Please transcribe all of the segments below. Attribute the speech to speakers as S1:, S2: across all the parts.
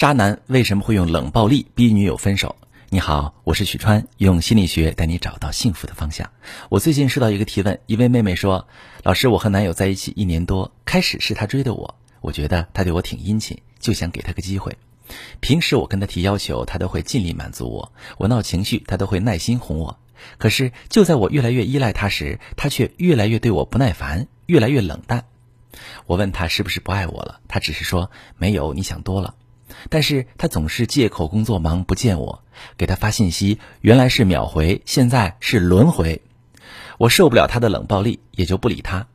S1: 渣男为什么会用冷暴力逼女友分手？你好，我是许川，用心理学带你找到幸福的方向。我最近收到一个提问，一位妹妹说：“老师，我和男友在一起一年多，开始是他追的我，我觉得他对我挺殷勤，就想给他个机会。平时我跟他提要求，他都会尽力满足我；我闹情绪，他都会耐心哄我。可是就在我越来越依赖他时，他却越来越对我不耐烦，越来越冷淡。我问他是不是不爱我了，他只是说没有，你想多了。”但是他总是借口工作忙不见我，给他发信息原来是秒回，现在是轮回。我受不了他的冷暴力，也就不理他。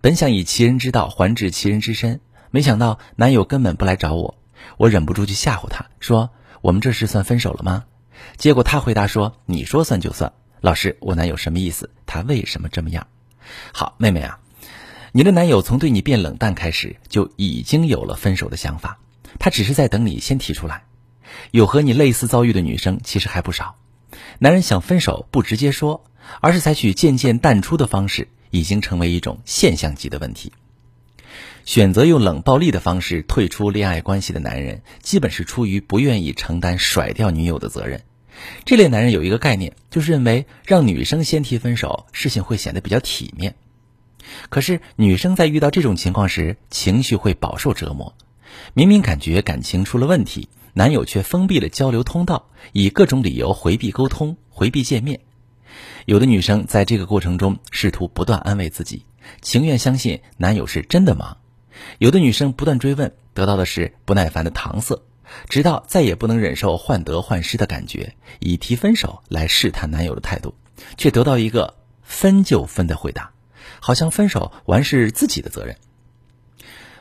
S1: 本想以其人之道还治其人之身，没想到男友根本不来找我，我忍不住去吓唬他，说我们这是算分手了吗？结果他回答说你说算就算。老师，我男友什么意思？他为什么这么样？好，妹妹啊，你的男友从对你变冷淡开始，就已经有了分手的想法。他只是在等你先提出来。有和你类似遭遇的女生其实还不少。男人想分手不直接说，而是采取渐渐淡出的方式，已经成为一种现象级的问题。选择用冷暴力的方式退出恋爱关系的男人，基本是出于不愿意承担甩掉女友的责任。这类男人有一个概念，就是认为让女生先提分手，事情会显得比较体面。可是女生在遇到这种情况时，情绪会饱受折磨。明明感觉感情出了问题，男友却封闭了交流通道，以各种理由回避沟通、回避见面。有的女生在这个过程中试图不断安慰自己，情愿相信男友是真的忙；有的女生不断追问，得到的是不耐烦的搪塞，直到再也不能忍受患得患失的感觉，以提分手来试探男友的态度，却得到一个分就分的回答，好像分手完是自己的责任。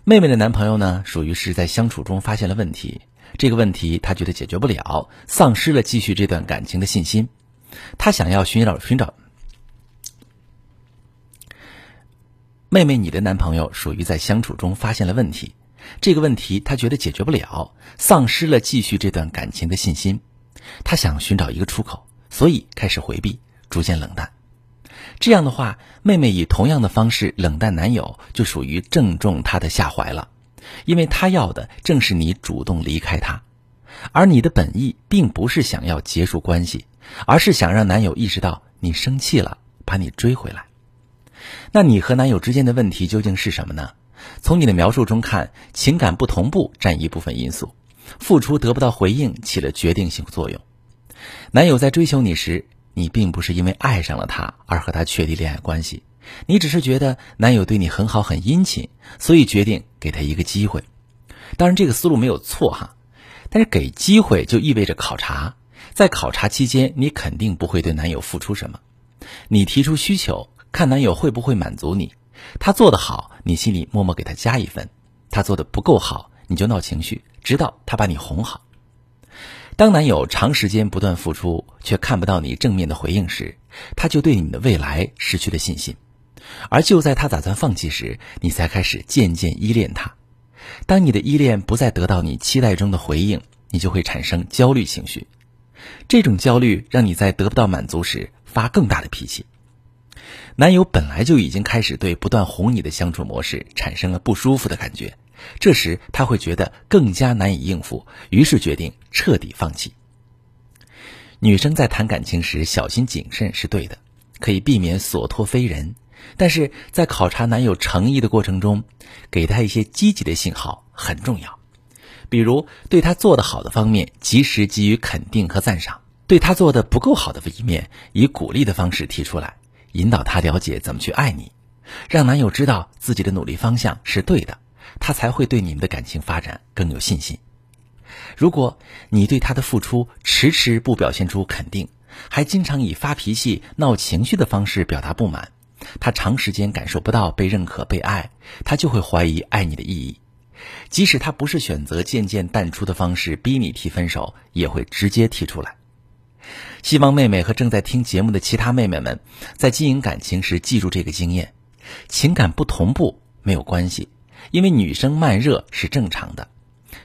S1: 妹妹的男朋友呢，属于是在相处中发现了问题，这个问题他觉得解决不了，丧失了继续这段感情的信心。他想要寻找寻找。妹妹，你的男朋友属于在相处中发现了问题，这个问题他觉得解决不了，丧失了继续这段感情的信心。他想寻找一个出口，所以开始回避，逐渐冷淡。这样的话，妹妹以同样的方式冷淡男友，就属于正中他的下怀了，因为她要的正是你主动离开她，而你的本意并不是想要结束关系，而是想让男友意识到你生气了，把你追回来。那你和男友之间的问题究竟是什么呢？从你的描述中看，情感不同步占一部分因素，付出得不到回应起了决定性作用。男友在追求你时。你并不是因为爱上了他而和他确立恋爱关系，你只是觉得男友对你很好很殷勤，所以决定给他一个机会。当然，这个思路没有错哈，但是给机会就意味着考察，在考察期间，你肯定不会对男友付出什么。你提出需求，看男友会不会满足你。他做得好，你心里默默给他加一分；他做的不够好，你就闹情绪，直到他把你哄好。当男友长时间不断付出，却看不到你正面的回应时，他就对你的未来失去了信心。而就在他打算放弃时，你才开始渐渐依恋他。当你的依恋不再得到你期待中的回应，你就会产生焦虑情绪。这种焦虑让你在得不到满足时发更大的脾气。男友本来就已经开始对不断哄你的相处模式产生了不舒服的感觉。这时他会觉得更加难以应付，于是决定彻底放弃。女生在谈感情时小心谨慎是对的，可以避免所托非人。但是在考察男友诚意的过程中，给他一些积极的信号很重要。比如对他做得好的方面及时给予肯定和赞赏，对他做的不够好的一面以鼓励的方式提出来，引导他了解怎么去爱你，让男友知道自己的努力方向是对的。他才会对你们的感情发展更有信心。如果你对他的付出迟迟不表现出肯定，还经常以发脾气、闹情绪的方式表达不满，他长时间感受不到被认可、被爱，他就会怀疑爱你的意义。即使他不是选择渐渐淡出的方式逼你提分手，也会直接提出来。希望妹妹和正在听节目的其他妹妹们，在经营感情时记住这个经验：情感不同步没有关系。因为女生慢热是正常的，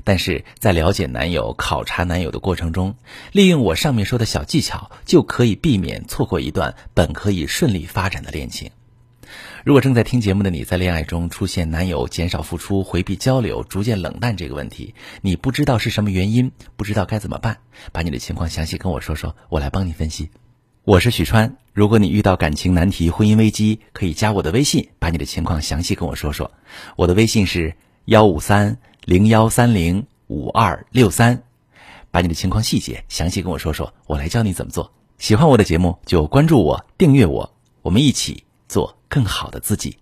S1: 但是在了解男友、考察男友的过程中，利用我上面说的小技巧，就可以避免错过一段本可以顺利发展的恋情。如果正在听节目的你在恋爱中出现男友减少付出、回避交流、逐渐冷淡这个问题，你不知道是什么原因，不知道该怎么办，把你的情况详细跟我说说，我来帮你分析。我是许川，如果你遇到感情难题、婚姻危机，可以加我的微信，把你的情况详细跟我说说。我的微信是幺五三零幺三零五二六三，把你的情况细节详细跟我说说，我来教你怎么做。喜欢我的节目就关注我、订阅我，我们一起做更好的自己。